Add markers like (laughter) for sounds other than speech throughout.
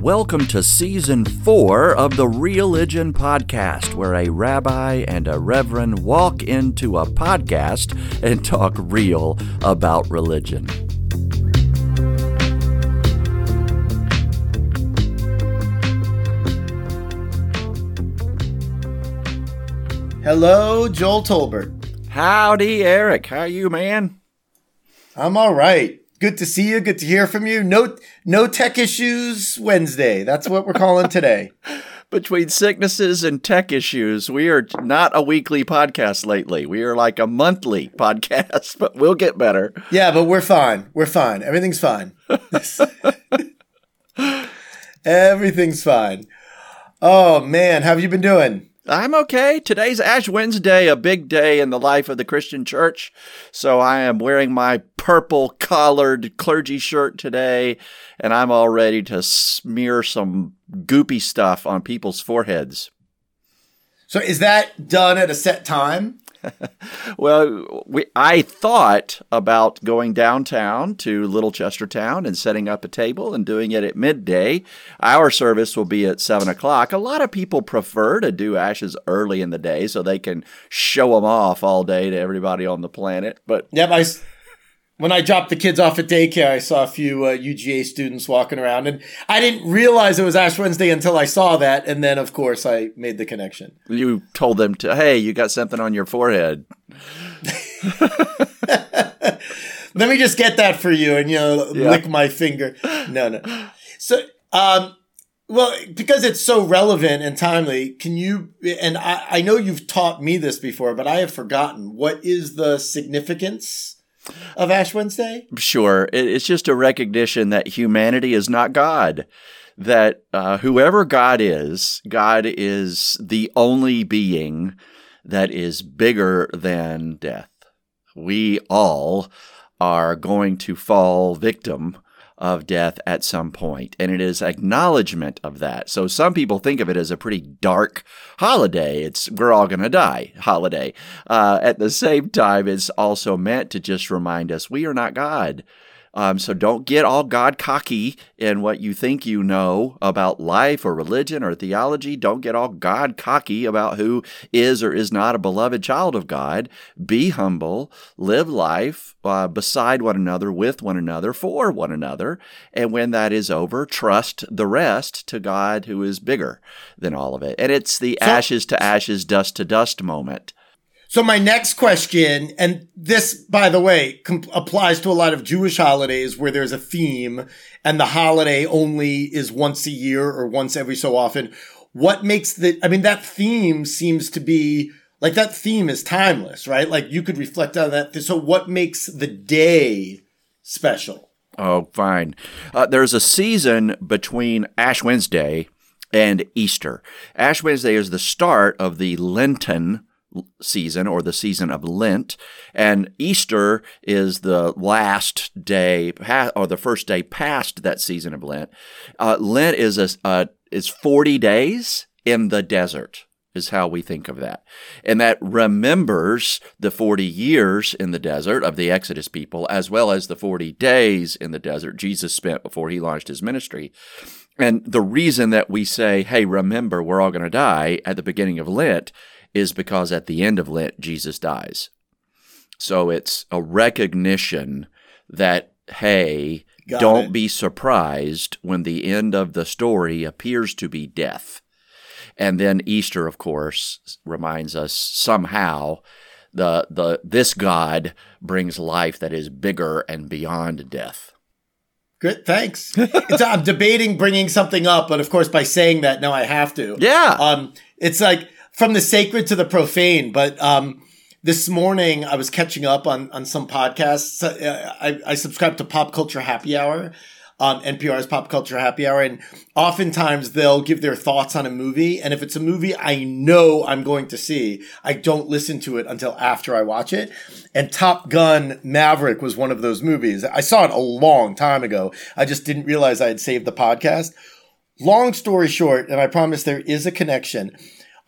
Welcome to season four of the Religion Podcast, where a rabbi and a reverend walk into a podcast and talk real about religion. Hello, Joel Tolbert. Howdy, Eric. How you, man? I'm all right. Good to see you. Good to hear from you. No, no tech issues Wednesday. That's what we're calling today. (laughs) Between sicknesses and tech issues, we are not a weekly podcast lately. We are like a monthly (laughs) podcast, but we'll get better. Yeah, but we're fine. We're fine. Everything's fine. (laughs) Everything's fine. Oh man, how have you been doing? I'm okay. Today's Ash Wednesday, a big day in the life of the Christian church. So I am wearing my purple collared clergy shirt today, and I'm all ready to smear some goopy stuff on people's foreheads. So is that done at a set time? (laughs) well, we, I thought about going downtown to Little Chestertown and setting up a table and doing it at midday. Our service will be at 7 o'clock. A lot of people prefer to do ashes early in the day so they can show them off all day to everybody on the planet. But yep, I, when I dropped the kids off at daycare, I saw a few uh, UGA students walking around, and I didn't realize it was Ash Wednesday until I saw that, and then of course I made the connection. You told them to, hey, you got something on your forehead. (laughs) Let me just get that for you, and you know, yeah. lick my finger. No, no. So, um, well, because it's so relevant and timely, can you? And I, I know you've taught me this before, but I have forgotten. What is the significance? Of Ash Wednesday? Sure. It's just a recognition that humanity is not God. That uh, whoever God is, God is the only being that is bigger than death. We all are going to fall victim of death at some point, and it is acknowledgement of that. So some people think of it as a pretty dark holiday. It's we're all going to die holiday. Uh, at the same time, it's also meant to just remind us we are not God. Um, so don't get all God cocky in what you think you know about life or religion or theology. Don't get all God cocky about who is or is not a beloved child of God. Be humble, live life uh, beside one another, with one another, for one another. And when that is over, trust the rest to God who is bigger than all of it. And it's the so, ashes to ashes, dust to dust moment. So my next question, and this, by the way, com- applies to a lot of Jewish holidays where there's a theme and the holiday only is once a year or once every so often. What makes the, I mean, that theme seems to be like that theme is timeless, right? Like you could reflect on that. So what makes the day special? Oh, fine. Uh, there's a season between Ash Wednesday and Easter. Ash Wednesday is the start of the Lenten season or the season of Lent, and Easter is the last day or the first day past that season of Lent. Uh, Lent is a uh, is forty days in the desert is how we think of that. And that remembers the 40 years in the desert of the Exodus people, as well as the 40 days in the desert Jesus spent before he launched his ministry. And the reason that we say, hey, remember, we're all going to die at the beginning of Lent is because at the end of Lent, Jesus dies. So it's a recognition that, hey, Got don't it. be surprised when the end of the story appears to be death. And then Easter, of course, reminds us somehow the the this God brings life that is bigger and beyond death. Good, thanks. I'm debating bringing something up, but of course, by saying that, now I have to. Yeah. Um, it's like from the sacred to the profane. But um, this morning I was catching up on on some podcasts. Uh, I, I subscribe to Pop Culture Happy Hour. Um, NPR's Pop Culture Happy Hour, and oftentimes they'll give their thoughts on a movie. And if it's a movie I know I'm going to see, I don't listen to it until after I watch it. And Top Gun Maverick was one of those movies. I saw it a long time ago. I just didn't realize I had saved the podcast. Long story short, and I promise there is a connection.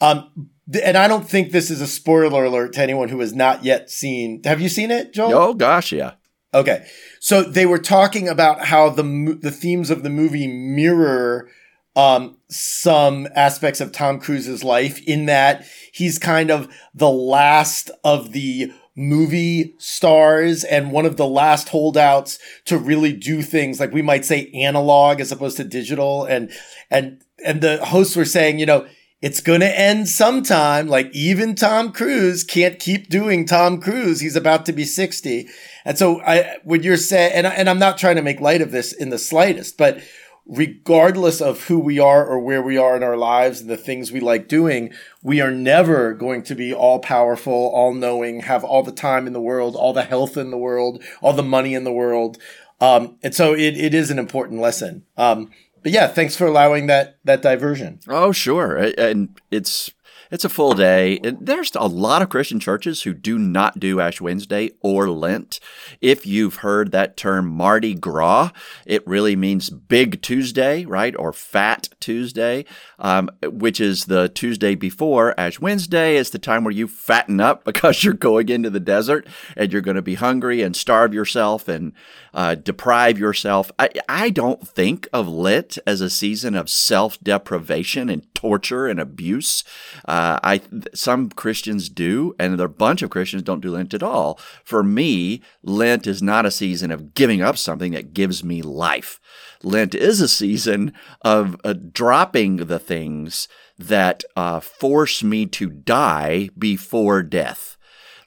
Um, and I don't think this is a spoiler alert to anyone who has not yet seen. Have you seen it, Joel? Oh gosh, yeah. Okay, so they were talking about how the the themes of the movie mirror um, some aspects of Tom Cruise's life in that he's kind of the last of the movie stars and one of the last holdouts to really do things like we might say analog as opposed to digital and and and the hosts were saying you know it's going to end sometime like even Tom Cruise can't keep doing Tom Cruise he's about to be 60 and so I when you're saying and and I'm not trying to make light of this in the slightest but regardless of who we are or where we are in our lives and the things we like doing, we are never going to be all powerful, all knowing, have all the time in the world, all the health in the world, all the money in the world. Um, and so it, it is an important lesson. Um, but yeah, thanks for allowing that, that diversion. Oh, sure. And it's, it's a full day. There's a lot of Christian churches who do not do Ash Wednesday or Lent. If you've heard that term Mardi Gras, it really means Big Tuesday, right? Or Fat Tuesday, um, which is the Tuesday before Ash Wednesday. Is the time where you fatten up (laughs) because you're going into the desert and you're going to be hungry and starve yourself and uh, deprive yourself. I, I don't think of Lent as a season of self deprivation and torture and abuse. Uh, I some Christians do, and a bunch of Christians don't do Lent at all. For me, Lent is not a season of giving up something that gives me life. Lent is a season of uh, dropping the things that uh, force me to die before death.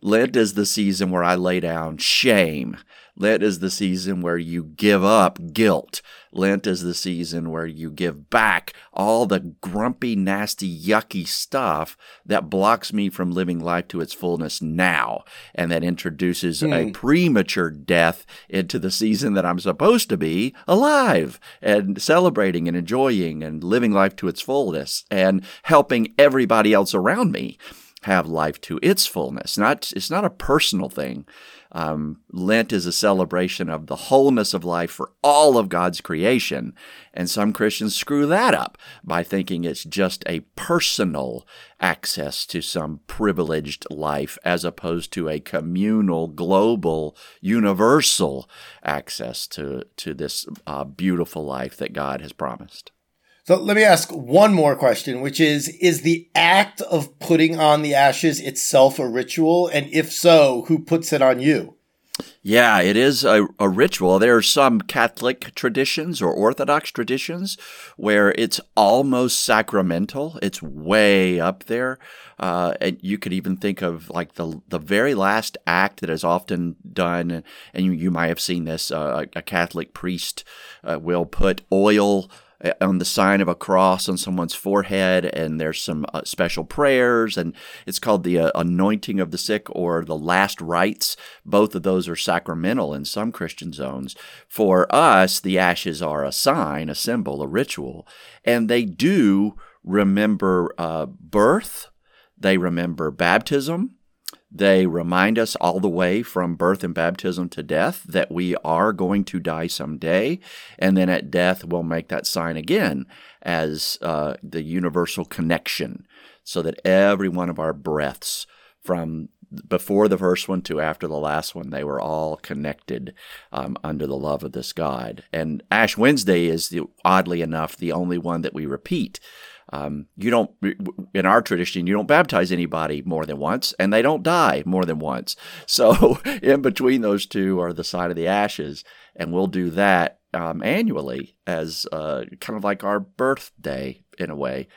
Lent is the season where I lay down shame. Lent is the season where you give up guilt. Lent is the season where you give back all the grumpy, nasty, yucky stuff that blocks me from living life to its fullness now and that introduces a hmm. premature death into the season that I'm supposed to be alive and celebrating and enjoying and living life to its fullness and helping everybody else around me have life to its fullness. Not it's not a personal thing. Um, Lent is a celebration of the wholeness of life for all of God's creation. And some Christians screw that up by thinking it's just a personal access to some privileged life as opposed to a communal, global, universal access to, to this uh, beautiful life that God has promised. So let me ask one more question, which is, is the act of putting on the ashes itself a ritual? And if so, who puts it on you? Yeah, it is a, a, ritual. There are some Catholic traditions or Orthodox traditions where it's almost sacramental. It's way up there. Uh, and you could even think of like the the very last act that is often done, and you, you might have seen this. Uh, a Catholic priest uh, will put oil on the sign of a cross on someone's forehead, and there's some uh, special prayers, and it's called the uh, anointing of the sick or the last rites. Both of those are sacramental in some Christian zones. For us, the ashes are a sign, a symbol, a ritual, and they do remember uh, birth, they remember baptism, they remind us all the way from birth and baptism to death that we are going to die someday. And then at death, we'll make that sign again as uh, the universal connection so that every one of our breaths from before the first one to after the last one, they were all connected um, under the love of this God. And Ash Wednesday is, the, oddly enough, the only one that we repeat. Um, you don't, in our tradition, you don't baptize anybody more than once, and they don't die more than once. (laughs) So, in between those two are the side of the ashes, and we'll do that um, annually as uh, kind of like our birthday in a way.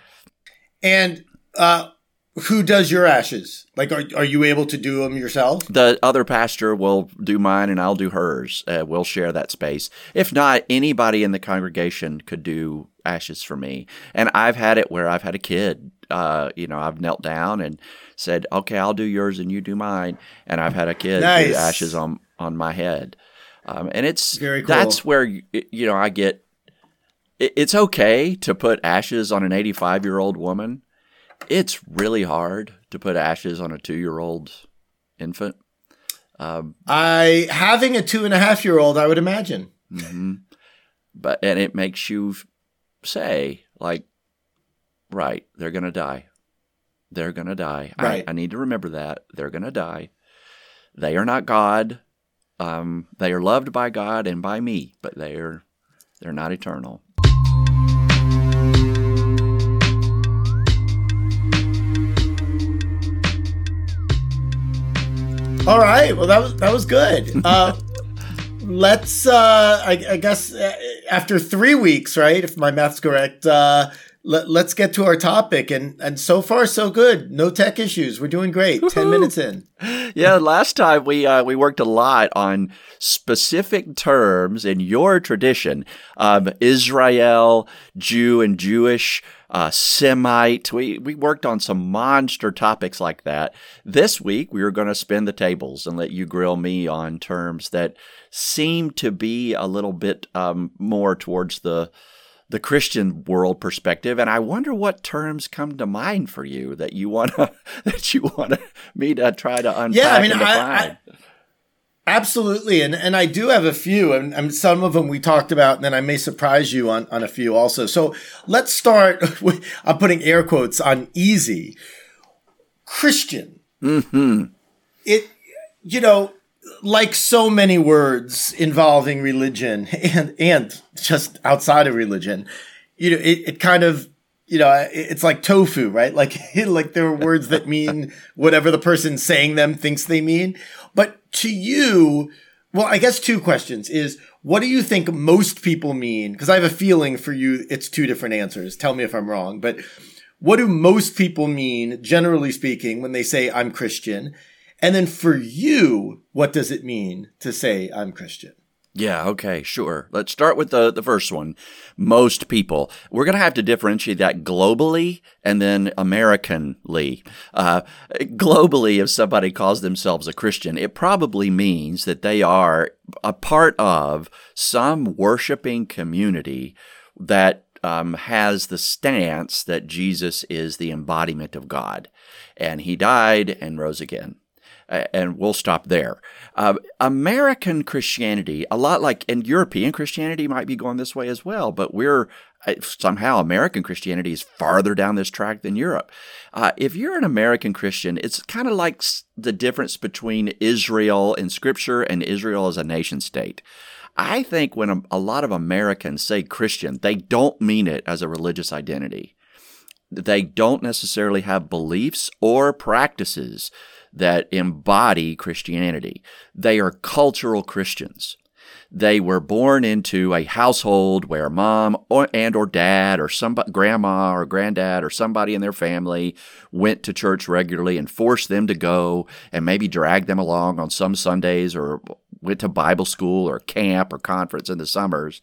And uh, who does your ashes? Like, are, are you able to do them yourself? The other pastor will do mine and I'll do hers. Uh, we'll share that space. If not, anybody in the congregation could do ashes for me. And I've had it where I've had a kid, uh, you know, I've knelt down and said, okay, I'll do yours and you do mine. And I've had a kid nice. do ashes on, on my head. Um, and it's, Very cool. that's where, you know, I get, it's okay to put ashes on an 85 year old woman it's really hard to put ashes on a two year old infant. Um, I having a two and a half year old, I would imagine. Mm-hmm. But and it makes you say like, right, they're gonna die. They're gonna die. Right. I, I need to remember that they're gonna die. They are not God. Um, they are loved by God and by me, but they are they're not eternal. All right. Well, that was that was good. Uh, (laughs) let's. Uh, I, I, guess uh, after three weeks, right? If my math's correct, uh, let, us get to our topic. And and so far, so good. No tech issues. We're doing great. Woo-hoo. Ten minutes in. Yeah. Last time we uh, we worked a lot on specific terms in your tradition, um, Israel, Jew, and Jewish uh, Semite. We, we worked on some monster topics like that. This week, we were going to spin the tables and let you grill me on terms that seem to be a little bit um, more towards the the Christian world perspective, and I wonder what terms come to mind for you that you want to (laughs) that you want me to try to unpack. Yeah, I mean, I, I, Absolutely, and and I do have a few, and, and, some of them we talked about, and then I may surprise you on on a few also. So let's start. (laughs) With, I'm putting air quotes on easy. Christian. Mm hmm It, you know, like so many words involving religion (laughs) and and just outside of religion, you know, it, it kind of you know, it's like tofu, right? Like, (laughs) like there are words that mean whatever the person saying them thinks they mean. But to you, well, I guess two questions is what do you think most people mean? Because I have a feeling for you, it's two different answers. Tell me if I'm wrong, but what do most people mean, generally speaking, when they say I'm Christian? And then for you, what does it mean to say I'm Christian? Yeah, okay, sure. Let's start with the, the first one. Most people. We're going to have to differentiate that globally and then Americanly. Uh, globally, if somebody calls themselves a Christian, it probably means that they are a part of some worshiping community that um, has the stance that Jesus is the embodiment of God. And he died and rose again and we'll stop there. Uh, American Christianity, a lot like, and European Christianity might be going this way as well, but we're uh, somehow American Christianity is farther down this track than Europe. Uh, if you're an American Christian, it's kind of like the difference between Israel in Scripture and Israel as a nation state. I think when a, a lot of Americans say Christian, they don't mean it as a religious identity. They don't necessarily have beliefs or practices that embody Christianity. They are cultural Christians. They were born into a household where mom or, and or dad or some grandma or granddad or somebody in their family went to church regularly and forced them to go and maybe dragged them along on some Sundays or went to Bible school or camp or conference in the summers.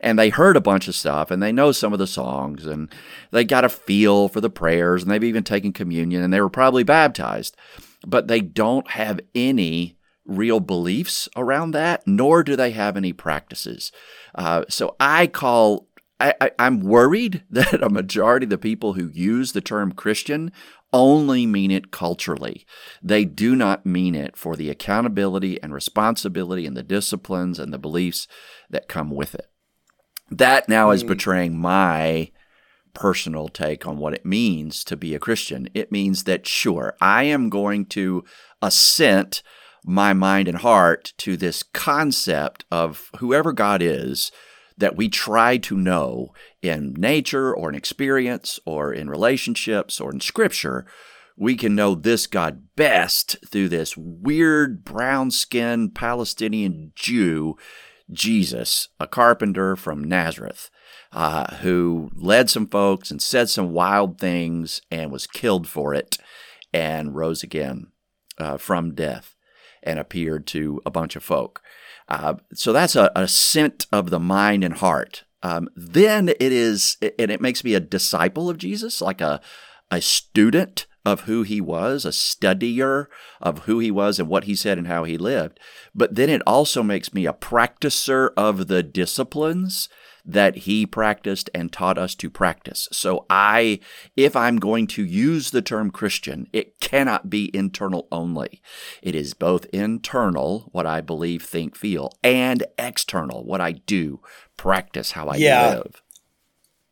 And they heard a bunch of stuff and they know some of the songs and they got a feel for the prayers and they've even taken communion and they were probably baptized but they don't have any real beliefs around that, nor do they have any practices. Uh, so I call, I, i'm worried (laughs) that a majority of the people who use the term Christian only mean it culturally. They do not mean it for the accountability and responsibility and the disciplines and the beliefs that come with it. That now is hmm. betraying my personal take on what it means to be a Christian. It means that, sure, I am going to assent my mind and heart to this concept of whoever God is that we try to know in nature or in experience or in relationships or in scripture. We can know this God best through this weird brown skinned Palestinian Jew, Jesus, a carpenter from Nazareth uh, who led some folks and said some wild things and was killed for it and rose again uh, from death and appeared to a bunch of folk. Uh, so that's a, a scent of the mind and heart. Um, then it is, and it makes me a disciple of Jesus, like a, a student of who he was, a studier of who he was and what he said and how he lived. But then it also makes me a practicer of the disciplines that he practiced and taught us to practice. So I, if I'm going to use the term Christian, it cannot be internal only. It is both internal, what I believe, think, feel, and external, what I do, practice, how I yeah. live.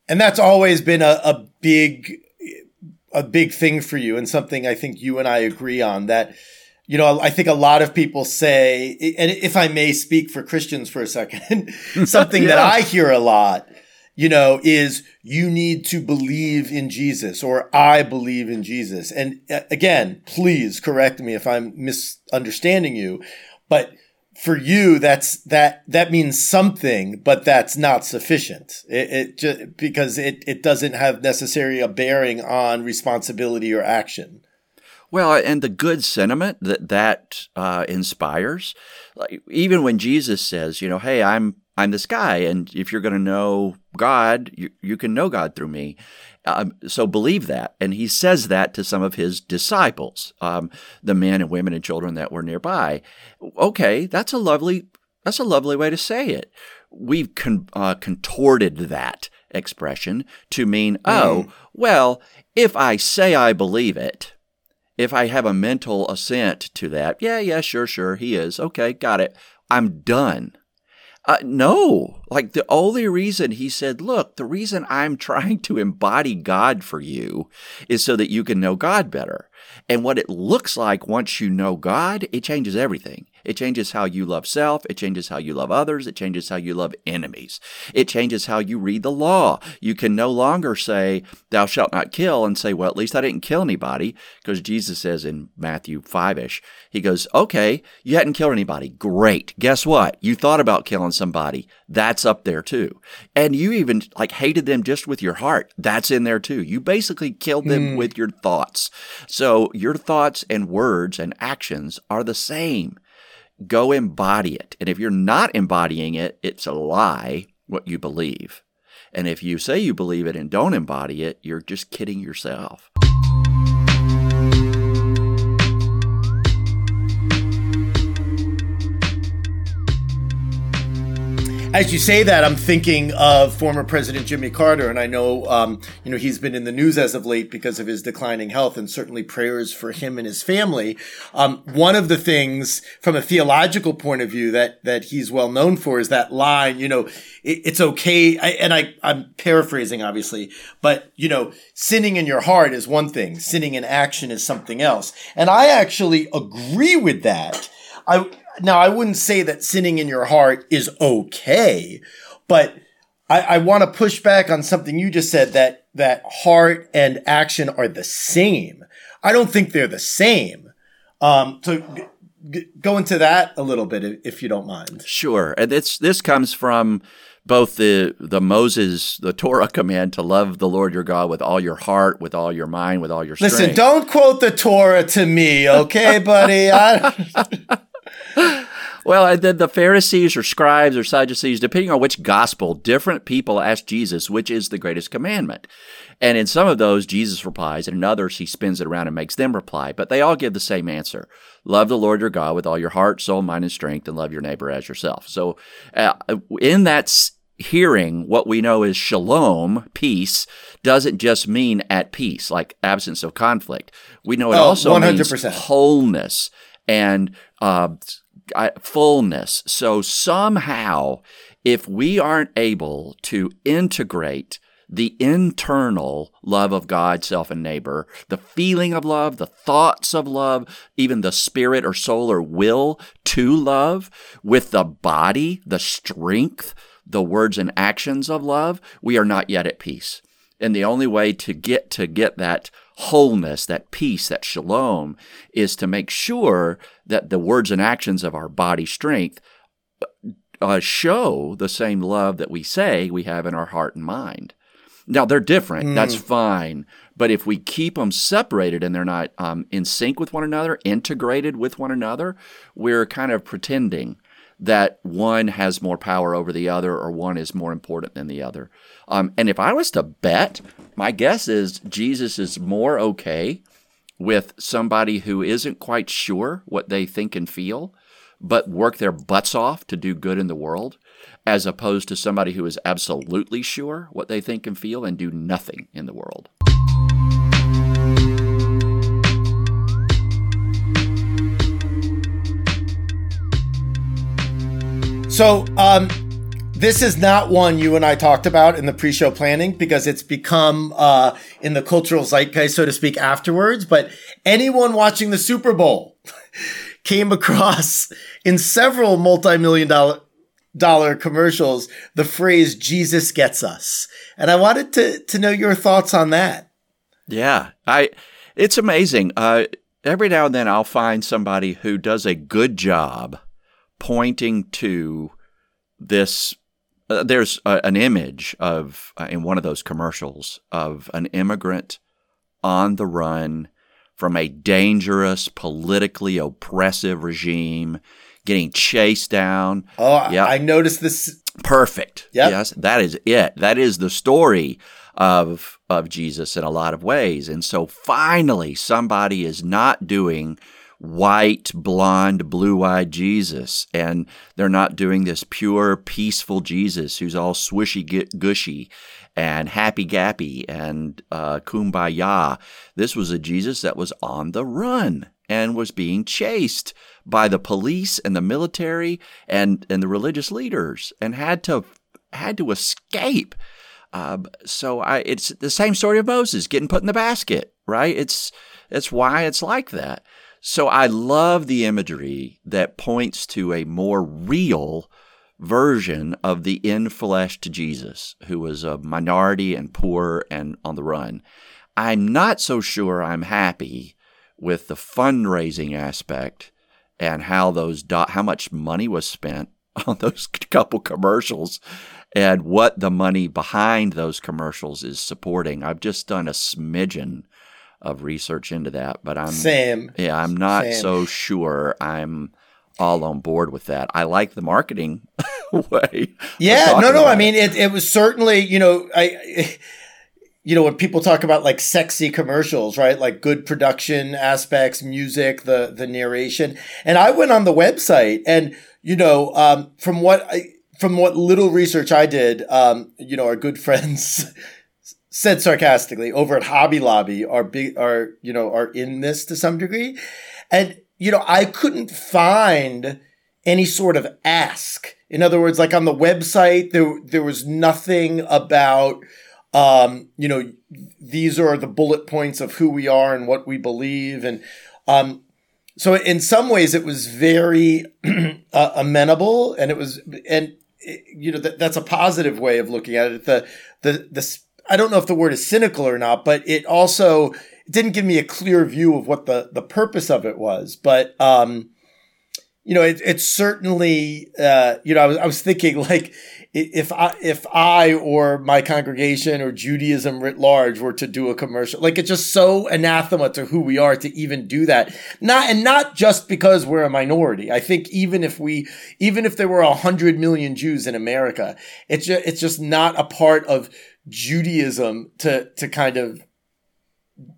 And that's always been a, a big, a big thing for you and something I think you and I agree on that you know, I think a lot of people say, and if I may speak for Christians for a second, (laughs) something (laughs) yeah. that I hear a lot you know, is you need to believe in Jesus or I believe in Jesus. And uh, again, please correct me if I'm misunderstanding you, but for you, that's that that means something, but that's not sufficient. It, it just because it it doesn't have necessarily a bearing on responsibility or action. Well, and the good sentiment that that uh, inspires, like, even when Jesus says, you know, hey, I'm I'm this guy, and if you're going to know God, you, you can know God through me. Um, so believe that. And he says that to some of his disciples, um, the men and women and children that were nearby. Okay, that's a lovely that's a lovely way to say it. We've con- uh, contorted that expression to mean, oh, mm. well, if I say I believe it, if I have a mental assent to that, yeah, yeah, sure, sure, he is. Okay, got it. I'm done. Uh, no, like the only reason he said, look, the reason I'm (laughs) trying to embody God for you is so that you can know God better. And what it looks like once you know God, it changes everything. It changes how you love self. It changes how you love others. It changes how you love enemies. It changes how you read the law. You can no longer say, Thou shalt not kill, and say, Well, at least I didn't kill anybody, because Jesus says in Matthew 5 ish, He goes, Okay, you hadn't killed anybody. Great. Guess what? You thought about killing somebody. That's up there too. And you even like hated them just with your heart. That's in there too. You basically killed them mm. with your thoughts. So your thoughts and words and actions are the same. Go embody it. And if you're not embodying it, it's a lie what you believe. And if you say you believe it and don't embody it, you're just kidding yourself. As you say that, I'm thinking of former President Jimmy Carter, and I know, um, you know, he's been in the news as of late because of his declining health, and certainly prayers for him and his family. Um, one of the things, from a theological point of view, that that he's well known for is that line. You know, it, it's okay, I, and I I'm paraphrasing, obviously, but you know, sinning in your heart is one thing, sinning in action is something else, and I actually agree with that. I now I wouldn't say that sinning in your heart is okay, but I, I want to push back on something you just said that that heart and action are the same. I don't think they're the same. Um, so g- g- go into that a little bit if you don't mind. Sure, and this this comes from both the the Moses the Torah command to love the Lord your God with all your heart, with all your mind, with all your strength. Listen, don't quote the Torah to me, okay, buddy? I- (laughs) well, and then the Pharisees or scribes or Sadducees, depending on which gospel, different people ask Jesus, which is the greatest commandment. And in some of those, Jesus replies, and in others, he spins it around and makes them reply. But they all give the same answer Love the Lord your God with all your heart, soul, mind, and strength, and love your neighbor as yourself. So, uh, in that hearing, what we know is shalom, peace, doesn't just mean at peace, like absence of conflict. We know it oh, also 100%. means wholeness and uh, fullness. So somehow, if we aren't able to integrate the internal love of God, self, and neighbor, the feeling of love, the thoughts of love, even the spirit or soul or will to love with the body, the strength, the words and actions of love, we are not yet at peace. And the only way to get to get that wholeness, that peace, that shalom, is to make sure that the words and actions of our body strength uh, show the same love that we say we have in our heart and mind. Now they're different. Mm. That's fine. But if we keep them separated and they're not um, in sync with one another, integrated with one another, we're kind of pretending that one has more power over the other or one is more important than the other. Um, and if I was to bet, my guess is Jesus is more okay with somebody who isn't quite sure what they think and feel, but work their butts off to do good in the world, as opposed to somebody who is absolutely sure what they think and feel and do nothing in the world. So, um, this is not one you and I talked about in the pre-show planning because it's become uh, in the cultural zeitgeist, so to speak, afterwards. But anyone watching the Super Bowl (laughs) came across in several multi-million dollar dollar commercials the phrase Jesus gets us. And I wanted to to know your thoughts on that. Yeah. I it's amazing. Uh every now and then I'll find somebody who does a good job pointing to this uh, there's a, an image of uh, in one of those commercials of an immigrant on the run from a dangerous, politically oppressive regime, getting chased down. Oh, yeah. I noticed this. Perfect. Yep. Yes, that is it. That is the story of of Jesus in a lot of ways. And so finally somebody is not doing white, blonde, blue-eyed Jesus and they're not doing this pure, peaceful Jesus who's all swishy gushy and happy gappy and uh, kumbaya. This was a Jesus that was on the run and was being chased by the police and the military and, and the religious leaders and had to had to escape. Uh, so I, it's the same story of Moses getting put in the basket, right? It's it's why it's like that. So I love the imagery that points to a more real version of the in flesh to Jesus, who was a minority and poor and on the run. I'm not so sure I'm happy with the fundraising aspect and how those do- how much money was spent (laughs) on those (laughs) couple commercials and what the money behind those commercials is supporting. I've just done a smidgen of research into that, but I'm same. Yeah, I'm not Same. so sure I'm all on board with that. I like the marketing (laughs) way. Yeah, no, no. I mean, it, it was certainly, you know, I, (laughs) you know, when people talk about like sexy commercials, right? Like good production aspects, music, the, the narration. And I went on the website and, you know, um, from what I, from what little research I did, um, you know, our good (laughs) friends said sarcastically over at Hobby Lobby are big, are, you know, are in this to some degree. And you know, I couldn't find any sort of ask. In other words, like on the website, there there was nothing about um, you know, these are the bullet points of who we are and what we believe. And um, so in some ways it was very (clears throat) uh, amenable and it was, and you know, that, that's a positive way of looking at it. The, the, the, I don't know if the word is cynical or not, but it also didn't give me a clear view of what the the purpose of it was. But um, you know, it, it's certainly uh, you know I was I was thinking (laughs) like if I if I or my congregation or Judaism writ large were to do a commercial, like it's just so anathema to who we are to even do that. Not and not just because we're a minority. I think even if we even if there were a hundred million Jews in America, it's just it's just not a part of Judaism to to kind of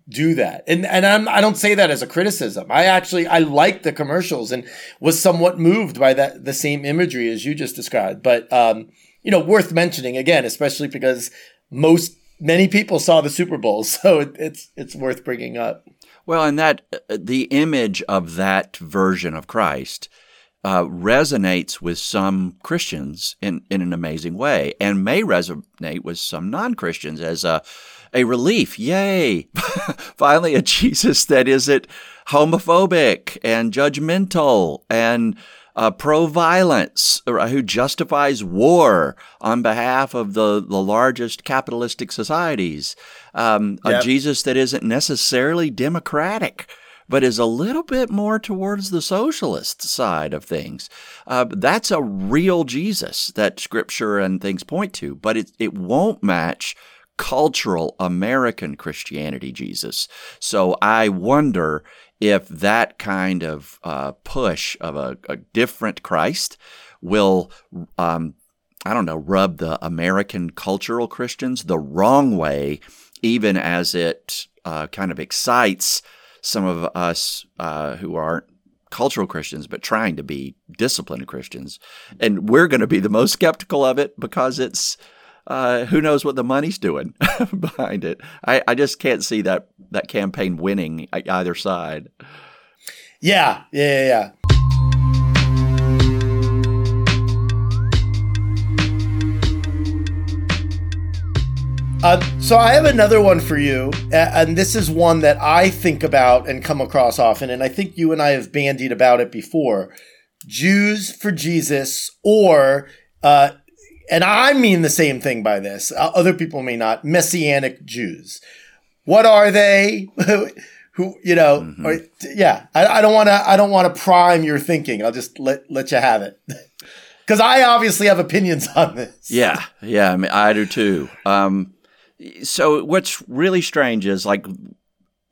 do that. And and I'm I don't say that as a criticism. I actually I like the commercials and was somewhat moved by that the same imagery as you just described. But um, you know, worth mentioning again, especially because most many people saw the Super Bowl, (laughs) so it, it's it's worth bringing up. Well, and that uh, the image of that version of Christ uh, resonates with some Christians in in an amazing way, and may resonate with some non Christians as a a relief. Yay! (laughs) Finally, a Jesus that isn't homophobic and judgmental and uh, pro violence, uh, who justifies war on behalf of the, the largest capitalistic societies. Um, yep. A Jesus that isn't necessarily democratic but is a little bit more towards the socialist side of things. Uh, that's a real Jesus that scripture and things point to, but it, it won't match cultural American Christianity, Jesus. So I wonder if that kind of uh, push of a, a, different Christ will, um, I don't know, rub the American cultural Christians the wrong way, even as it uh, kind of excites some of us uh, who aren't cultural Christians, but trying to be disciplined Christians. And we're going to be the most skeptical of it because it's uh, who knows what the money's doing (laughs) behind it. I, I just can't see that that campaign winning either side. Yeah, yeah, yeah. Uh, so I have another one for you, and this is one that I think about and come across often, and I think you and I have bandied about it before. Jews for Jesus, or uh, and I mean the same thing by this. Uh, other people may not. Messianic Jews. What are they? (laughs) Who you know? Mm-hmm. Or, yeah, I, I don't want to. I don't want to prime your thinking. I'll just let let you have it. (laughs) Because I obviously have opinions (laughs) on this. Yeah, yeah, I, mean, I do too. Um, so what's really strange is like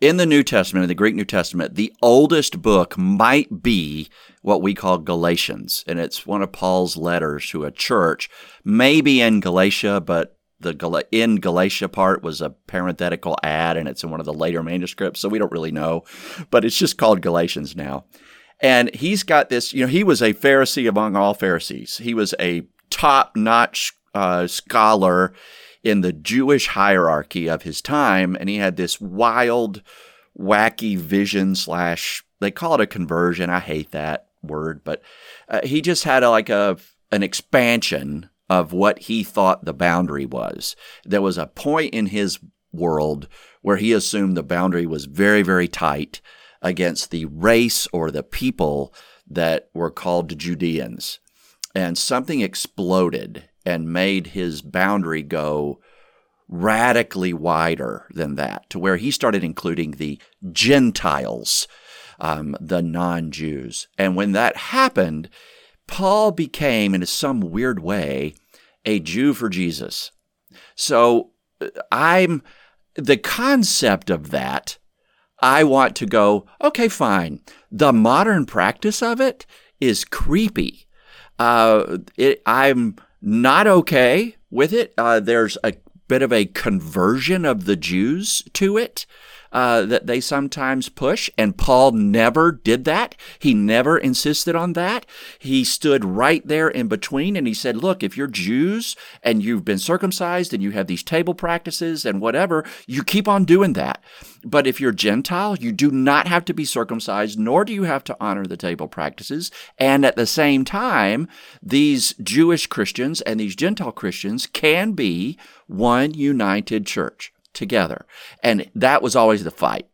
in the New Testament, in the Greek New Testament, the oldest book might be what we call Galatians, and it's one of Paul's letters to a church, maybe in Galatia, but the in Galatia part was a parenthetical ad, and it's in one of the later manuscripts, so we don't really know, but it's just called Galatians now. And he's got this, you know, he was a Pharisee among all Pharisees. He was a top notch uh, scholar in the Jewish hierarchy of his time, and he had this wild, wacky vision slash they call it a conversion. I hate that word, but uh, he just had a, like a an expansion of what he thought the boundary was. There was a point in his world where he assumed the boundary was very, very tight against the race or the people that were called Judeans. And something exploded and made his boundary go radically wider than that, to where he started including the Gentiles, um, the non Jews. And when that happened, Paul became, in some weird way, a Jew for Jesus. So uh, I'm the concept of that. I want to go, okay, fine. The modern practice of it is creepy. Uh, it, I'm not okay with it. Uh, there's a bit of a conversion of the Jews to it uh, that they sometimes push. And Paul never did that. He never insisted on that. He stood right there in between and he said, Look, if you're Jews and you've been circumcised and you have these table practices and whatever, you keep on doing that. But if you're Gentile, you do not have to be circumcised, nor do you have to honor the table practices. And at the same time, these Jewish Christians and these Gentile Christians can be one united church together. And that was always the fight.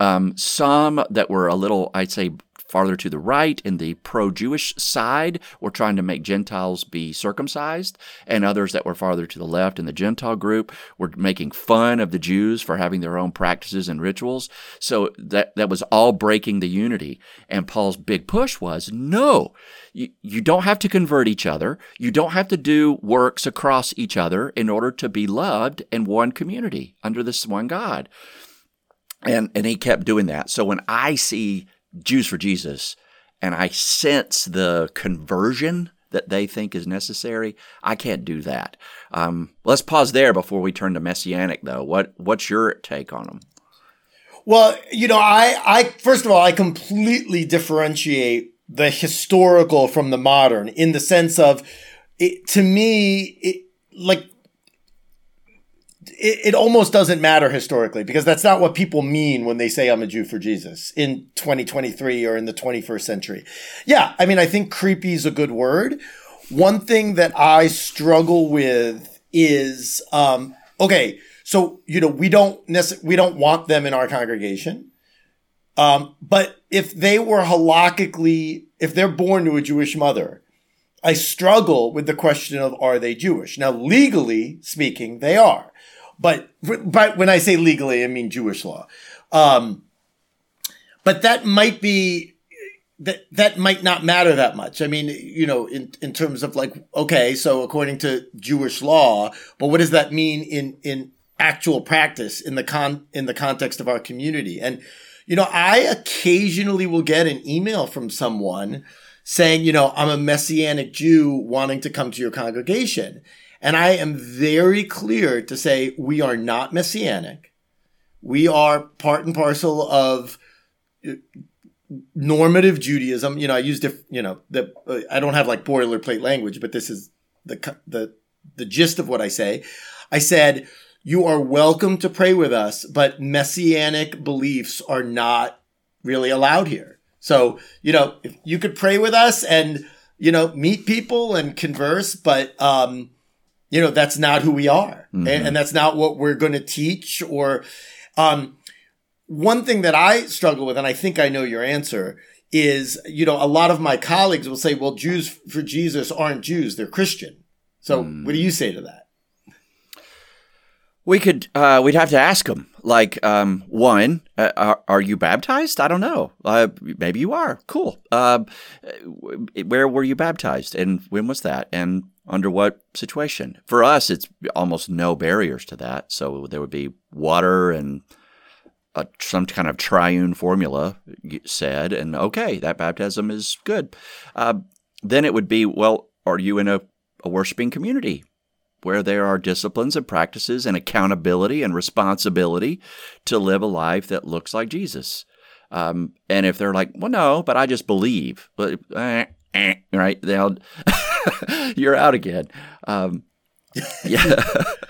Um, some that were a little, I'd say, farther to the right in the pro Jewish side were trying to make Gentiles be circumcised, and others that were farther to the left in the Gentile group were making fun of the Jews for having their own practices and rituals. So that, that was all breaking the unity. And Paul's big push was no, you, you don't have to convert each other. You don't have to do works across each other in order to be loved in one community under this one God. And, and he kept doing that. So when I see Jews for Jesus, and I sense the conversion that they think is necessary. I can't do that. Um, let's pause there before we turn to messianic, though. What what's your take on them? Well, you know, I I first of all, I completely differentiate the historical from the modern in the sense of it, to me, it, like it, it almost doesn't matter historically because that's not what people mean when they say I'm a Jew for Jesus in 2023 or in the 21st century. Yeah, I mean, I think creepy is a good word. One thing that I struggle with is, um, okay, so you know we don't necess- we don't want them in our congregation, um, but if they were halakhically, if they're born to a Jewish mother, I struggle with the question of are they Jewish? Now, legally speaking, they are. But, but when I say legally, I mean Jewish law. Um, but that might be, that, that might not matter that much. I mean, you know, in, in terms of like, okay, so according to Jewish law, but what does that mean in, in actual practice in the con, in the context of our community? And, you know, I occasionally will get an email from someone saying, you know, I'm a messianic Jew wanting to come to your congregation. And I am very clear to say we are not messianic. We are part and parcel of uh, normative Judaism. You know, I used, you know, the, uh, I don't have like boilerplate language, but this is the, the, the gist of what I say. I said, you are welcome to pray with us, but messianic beliefs are not really allowed here. So, you know, you could pray with us and, you know, meet people and converse, but, um, you know, that's not who we are. Mm-hmm. And, and, that's not what we're going to teach or, um, one thing that I struggle with, and I think I know your answer is, you know, a lot of my colleagues will say, well, Jews for Jesus aren't Jews. They're Christian. So, mm. what do you say to that? We could, uh, we'd have to ask them. Like, um, one, uh, are, are, you baptized? I don't know. Uh, maybe you are. Cool. Uh, where were you baptized, and when was that, and under what situation? For us, it's almost no barriers to that. So there would be water and a, some kind of triune formula said, and okay, that baptism is good. Uh, then it would be, well, are you in a, a worshiping community where there are disciplines and practices and accountability and responsibility to live a life that looks like Jesus? Um, and if they're like, well, no, but I just believe, but eh, eh, right, they'll (laughs) (laughs) you're out again. Um, yeah.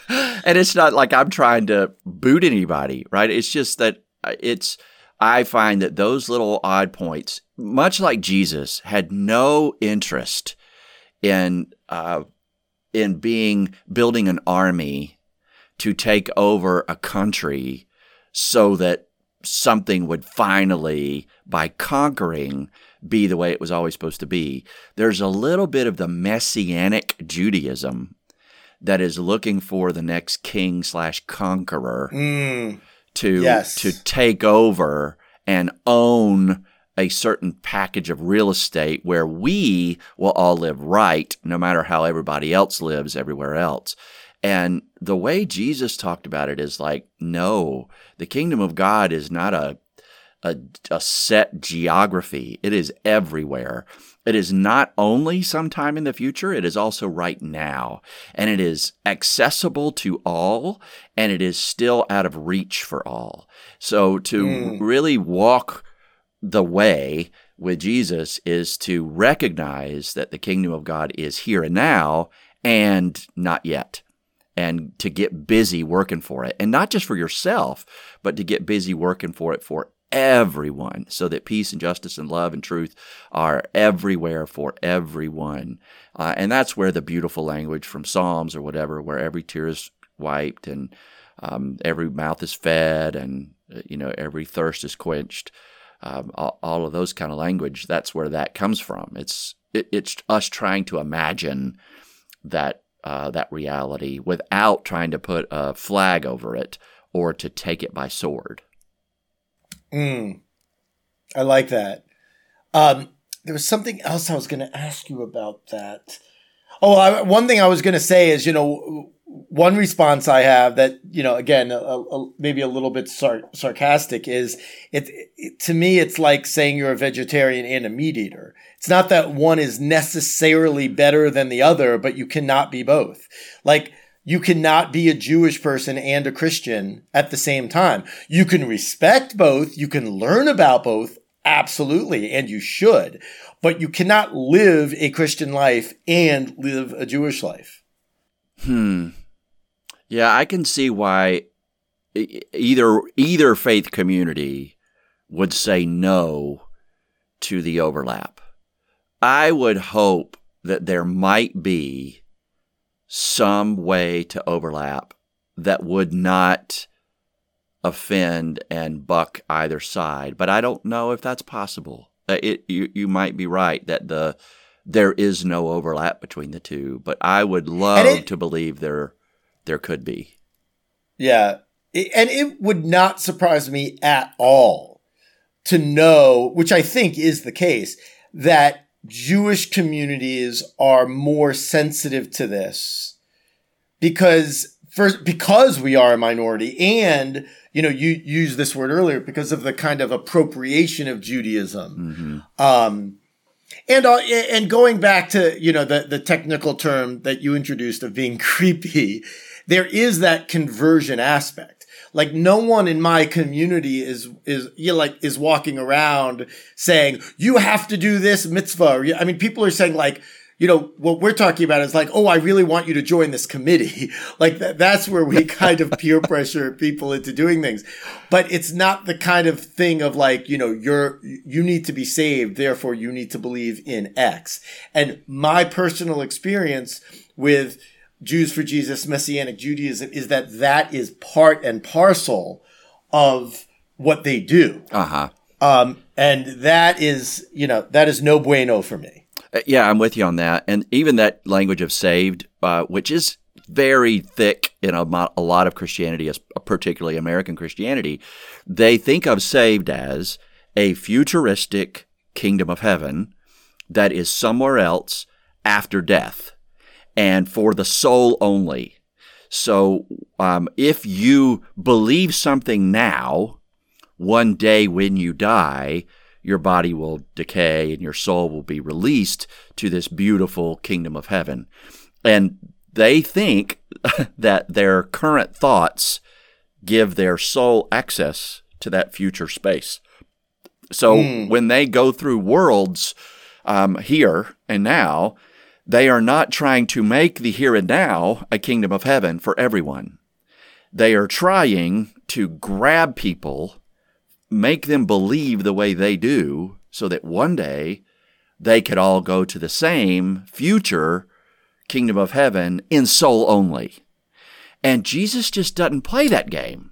(laughs) and it's not like I'm trying to boot anybody, right? It's just that uh, it's, I find that those little odd points, much like Jesus, had no interest in, uh, in being, building an army to take over a country so that something would finally, by conquering, be the way it was always supposed to be. There's a little bit of the messianic Judaism that is looking for the next king slash conqueror mm, to yes. to take over and own a certain package of real estate where we will all live right no matter how everybody else lives everywhere else. And the way Jesus talked about it is like, no, the kingdom of God is not a a, a set geography. It is everywhere. It is not only sometime in the future, it is also right now. And it is accessible to all, and it is still out of reach for all. So to mm. really walk the way with Jesus is to recognize that the kingdom of God is here and now and not yet. And to get busy working for it. And not just for yourself, but to get busy working for it for everyone so that peace and justice and love and truth are everywhere for everyone. Uh, and that's where the beautiful language from Psalms or whatever, where every tear is wiped and um, every mouth is fed and, uh, you know, every thirst is quenched. Um, all, all, of those kind of language, that's where that comes from. It's, it, it's us trying to imagine that, uh, that reality without trying to put a flag over it or to take it by sword. Mm, I like that. Um, there was something else I was going to ask you about that. Oh, I, one thing I was going to say is, you know, one response I have that, you know, again, a, a, maybe a little bit sar- sarcastic is it, it, to me, it's like saying you're a vegetarian and a meat eater. It's not that one is necessarily better than the other, but you cannot be both. Like, you cannot be a Jewish person and a Christian at the same time. You can respect both. You can learn about both. Absolutely. And you should, but you cannot live a Christian life and live a Jewish life. Hmm. Yeah, I can see why either either faith community would say no to the overlap. I would hope that there might be some way to overlap that would not offend and buck either side. But I don't know if that's possible. Uh, it, you, you might be right that the there is no overlap between the two, but I would love it, to believe there there could be. Yeah, and it would not surprise me at all to know, which I think is the case, that Jewish communities are more sensitive to this because first because we are a minority and you know you used this word earlier because of the kind of appropriation of Judaism. Mm-hmm. Um, and uh, and going back to you know the the technical term that you introduced of being (laughs) creepy, there is that conversion aspect like no one in my community is is you know, like is walking around saying you have to do this mitzvah. I mean, people are saying like you know, what we're talking about is like, oh, I really want you to join this committee. (laughs) like that, that's where we (laughs) kind of peer pressure people into doing things. But it's not the kind of thing of like, you know, you're, you need to be saved. Therefore you need to believe in X. And my personal experience with Jews for Jesus, Messianic Judaism, is that that is part and parcel of what they do. Uh huh. Um, and that is, you know, that is no bueno for me. Uh, yeah, I'm with you on that. And even that language of saved, uh, which is very thick in a, a lot of Christianity, particularly American Christianity, they think of saved as a futuristic kingdom of heaven that is somewhere else after death and for the soul only. So um, if you believe something now, one day when you die, your body will decay and your soul will be released to this beautiful kingdom of heaven. And they think (laughs) that their current thoughts give their soul access to that future space. So mm. when they go through worlds um, here and now, they are not trying to make the here and now a kingdom of heaven for everyone. They are trying to grab people, make them believe the way they do, so that one day they could all go to the same future kingdom of heaven in soul only. And Jesus just doesn't play that game.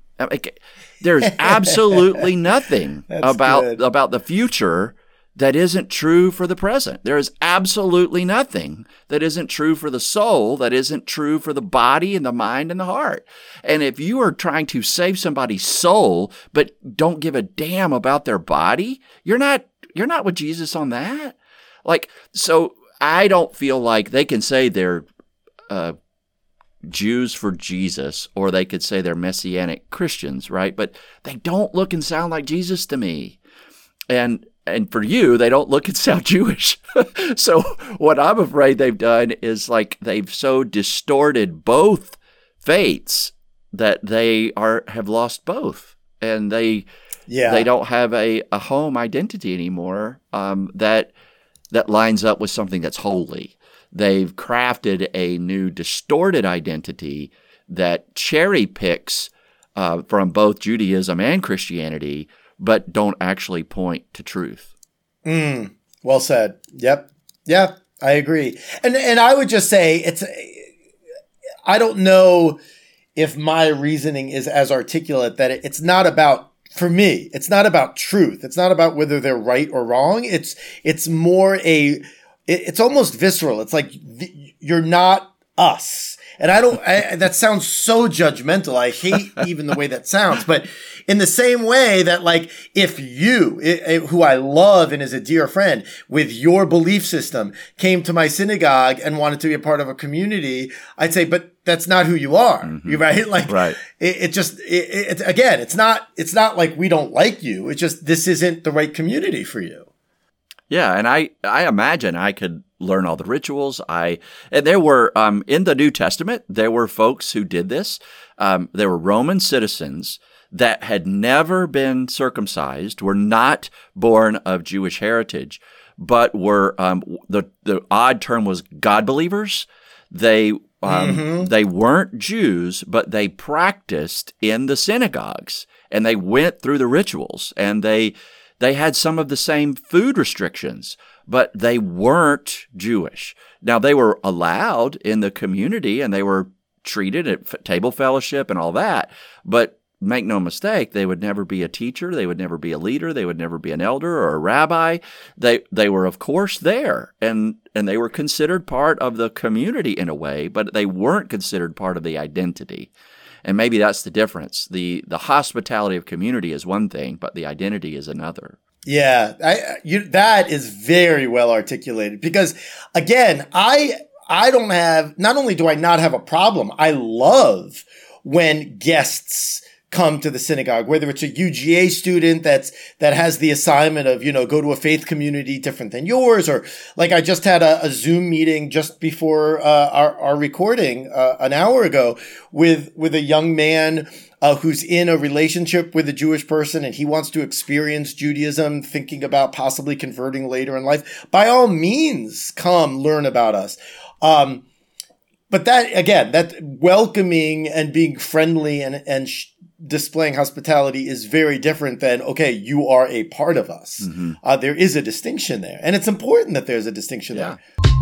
There's (laughs) absolutely nothing about good. about the future that isn't true for the present. There is absolutely nothing that isn't true for the soul, that isn't true for the body and the mind and the heart. And if you are trying to save somebody's soul but don't give a damn about their body, you're not you're not with Jesus on that. Like so I don't feel like they can say they're uh, Jews for Jesus, or they could say they're Messianic Christians, right? But they don't look and sound like Jesus to me. And and for you, they don't look and (laughs) sound Jewish. (laughs) so what I'm afraid they've done is like they've so distorted both faiths that they are have lost both, and they yeah. they don't have a, a home identity anymore um, that that lines up with something that's holy. They've crafted a new distorted identity that cherry picks uh, from both Judaism and Christianity, but don't actually point to truth. Mm, well said. Yep. Yep. I agree. And and I would just say it's I don't know if my reasoning is as articulate that it's not about for me, it's not about truth. It's not about whether they're right or wrong. It's it's more a it's almost visceral. It's like you're not us. And I don't, I, that sounds so judgmental. I hate (laughs) even the way that sounds, but in the same way that like, if you, it, it, who I love and is a dear friend with your belief system came to my synagogue and wanted to be a part of a community, I'd say, but that's not who you are. Mm-hmm. You right? (laughs) Like, right. It, it just, it, again, it's not, it's not like we don't like you. It's just, this isn't the right community for you. Yeah, and I I imagine I could learn all the rituals. I and there were um, in the New Testament there were folks who did this. Um, there were Roman citizens that had never been circumcised, were not born of Jewish heritage, but were um, the the odd term was God believers. They um, mm-hmm. they weren't Jews, but they practiced in the synagogues and they went through the rituals and they they had some of the same food restrictions, but they weren't Jewish. Now, they were allowed in the community and they were treated at table fellowship and all that, but make no mistake, they would never be a teacher, they would never be a leader, they would never be an elder or a rabbi. They they were of course there and and they were considered part of the community in a way, but they weren't considered part of the identity. And maybe that's the difference. The the hospitality of community is one thing, but the identity is another. Yeah, I you that is very well articulated because again, I I don't have not only do I not have a problem, I love when guests come to the synagogue, whether it's a UGA student that's, that has the assignment of, you know, go to a faith community different than yours, or like I just had a, a Zoom meeting just before uh, our, our recording uh, an hour ago with, with a young man uh, who's in a relationship with a Jewish person and he wants to experience Judaism, thinking about possibly converting later in life. By all means, come learn about us. Um, but that again, that welcoming and being friendly and and sh- displaying hospitality is very different than okay, you are a part of us. Mm-hmm. Uh, there is a distinction there, and it's important that there's a distinction yeah. there.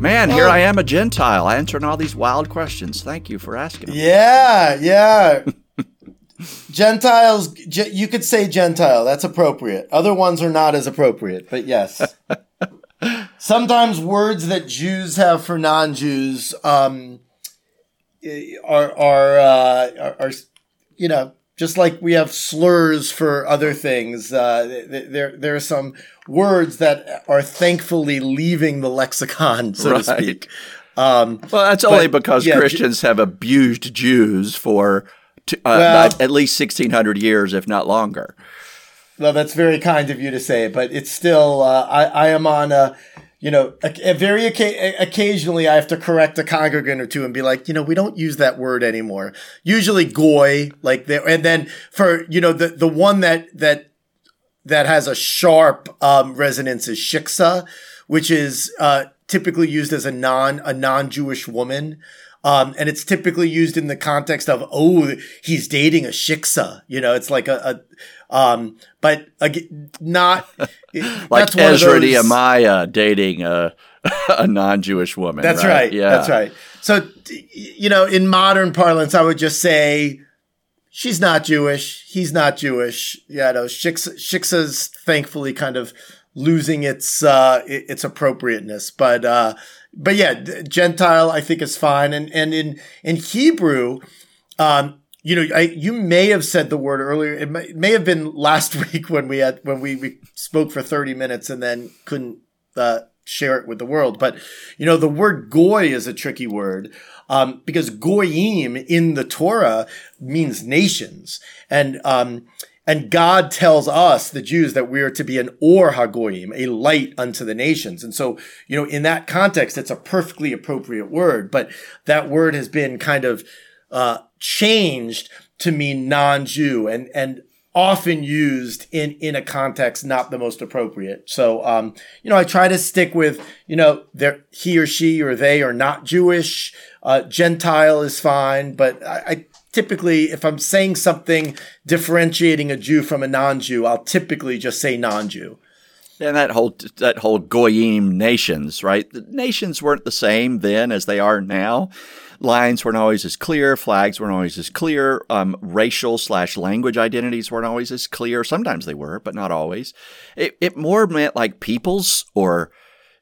Man, here I am, a Gentile, answering all these wild questions. Thank you for asking. Yeah, yeah. Gentiles, you could say Gentile. That's appropriate. Other ones are not as appropriate, but yes. (laughs) Sometimes words that Jews have for non-Jews um, are are, uh, are, are you know just like we have slurs for other things. Uh, there there are some words that are thankfully leaving the lexicon, so right. to speak. Um, well, that's but, only because yeah, Christians have abused Jews for t- uh, well, at least sixteen hundred years, if not longer. Well, that's very kind of you to say, but it's still uh, I, I am on a you know, a, a very occasionally I have to correct a congregant or two and be like, you know, we don't use that word anymore. Usually goy, like there, and then for, you know, the, the one that, that, that has a sharp, um, resonance is shiksa, which is, uh, typically used as a non, a non-Jewish woman. Um, and it's typically used in the context of, oh, he's dating a shiksa. You know, it's like a, a um, but again, not (laughs) like Ezra Nehemiah dating a, (laughs) a non-Jewish woman. That's right? right. Yeah, that's right. So, you know, in modern parlance, I would just say she's not Jewish. He's not Jewish. Yeah, no, Shiksa, Shiksa's thankfully kind of losing its uh, its appropriateness, but uh, but yeah, Gentile I think is fine, and and in in Hebrew. Um, you know, I, you may have said the word earlier. It may, it may, have been last (laughs) week when we had when we, we spoke for thirty minutes and then couldn't uh, share it with the world. But you know, the word goy is a tricky word um, because goyim in the Torah means nations, and um, and God tells us the Jews that we are to be an or hagoyim, a light unto the nations. And so, you know, in that context, it's a perfectly appropriate word. But that word has been kind of uh, changed to mean non-Jew and and often used in in a context not the most appropriate. So um, you know, I try to stick with you know, they he or she or they are not Jewish. Uh, Gentile is fine, but I, I typically, if I'm saying something differentiating a Jew from a non-Jew, I'll typically just say non-Jew. And that whole that whole goyim nations, right? The nations weren't the same then as they are now lines weren't always as clear, flags weren't always as clear, um, racial slash language identities weren't always as clear. Sometimes they were, but not always. It, it more meant like peoples or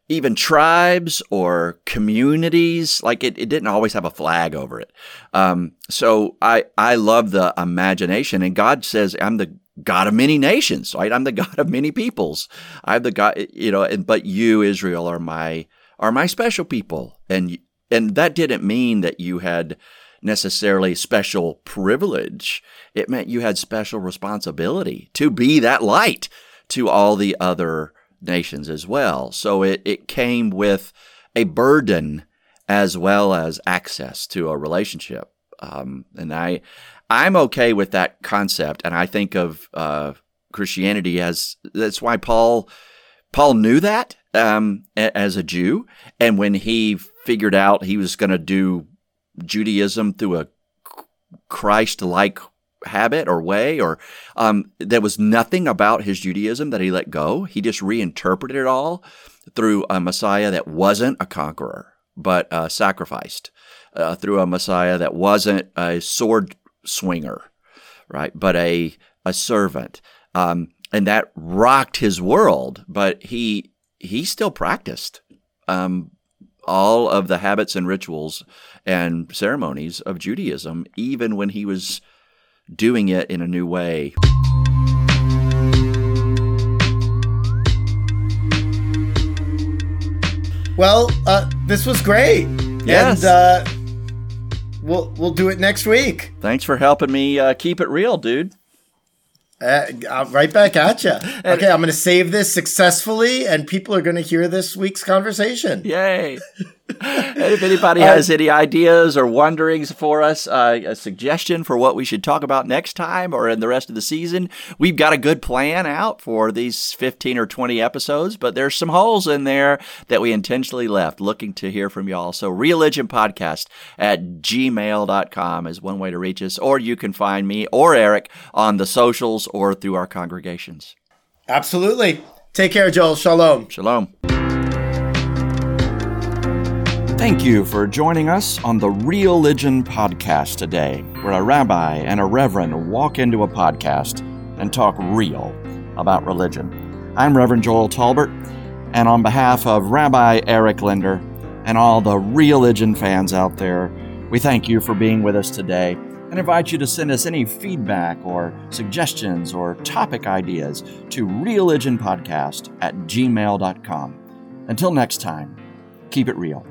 even tribes or communities. Like it, it didn't always have a flag over it. Um, so I, I love the imagination and God says, I'm the God of many nations, right? I'm the (laughs) God of many peoples. I'm the God, you know, and, but you, Israel, are my, are my special people. And and that didn't mean that you had necessarily special privilege. It meant you had special responsibility to be that light to all the other nations as well. So it, it came with a burden as well as access to a relationship. Um, and I, I'm okay with that concept. And I think of, uh, Christianity as, that's why Paul, Paul knew that, um, as a Jew. And when he figured out he was going to do Judaism through a Christ like habit or way, or um, there was nothing about his Judaism that he let go. He just reinterpreted it all through a Messiah that wasn't a conqueror, but uh, sacrificed, uh, through a Messiah that wasn't a sword swinger, right, but a, a servant. Um, and that rocked his world, but he he still practiced um, all of the habits and rituals and ceremonies of Judaism, even when he was doing it in a new way. Well, uh, this was great. Yes. And uh, we'll we'll do it next week. Thanks for helping me uh, keep it real, dude. Uh, right back at you. Okay, I'm going to save this successfully, and people are going to hear this week's conversation. Yay! (laughs) (laughs) if anybody has any ideas or wonderings for us, uh, a suggestion for what we should talk about next time or in the rest of the season, we've got a good plan out for these 15 or 20 episodes, but there's some holes in there that we intentionally left. Looking to hear from y'all. So, religion podcast at gmail.com is one way to reach us, or you can find me or Eric on the socials or through our congregations. Absolutely. Take care, Joel. Shalom. Shalom. Thank you for joining us on the Religion Podcast today, where a rabbi and a reverend walk into a podcast and talk real about religion. I'm Reverend Joel Talbert, and on behalf of Rabbi Eric Linder and all the religion fans out there, we thank you for being with us today and invite you to send us any feedback or suggestions or topic ideas to religionpodcast at gmail.com. Until next time, keep it real.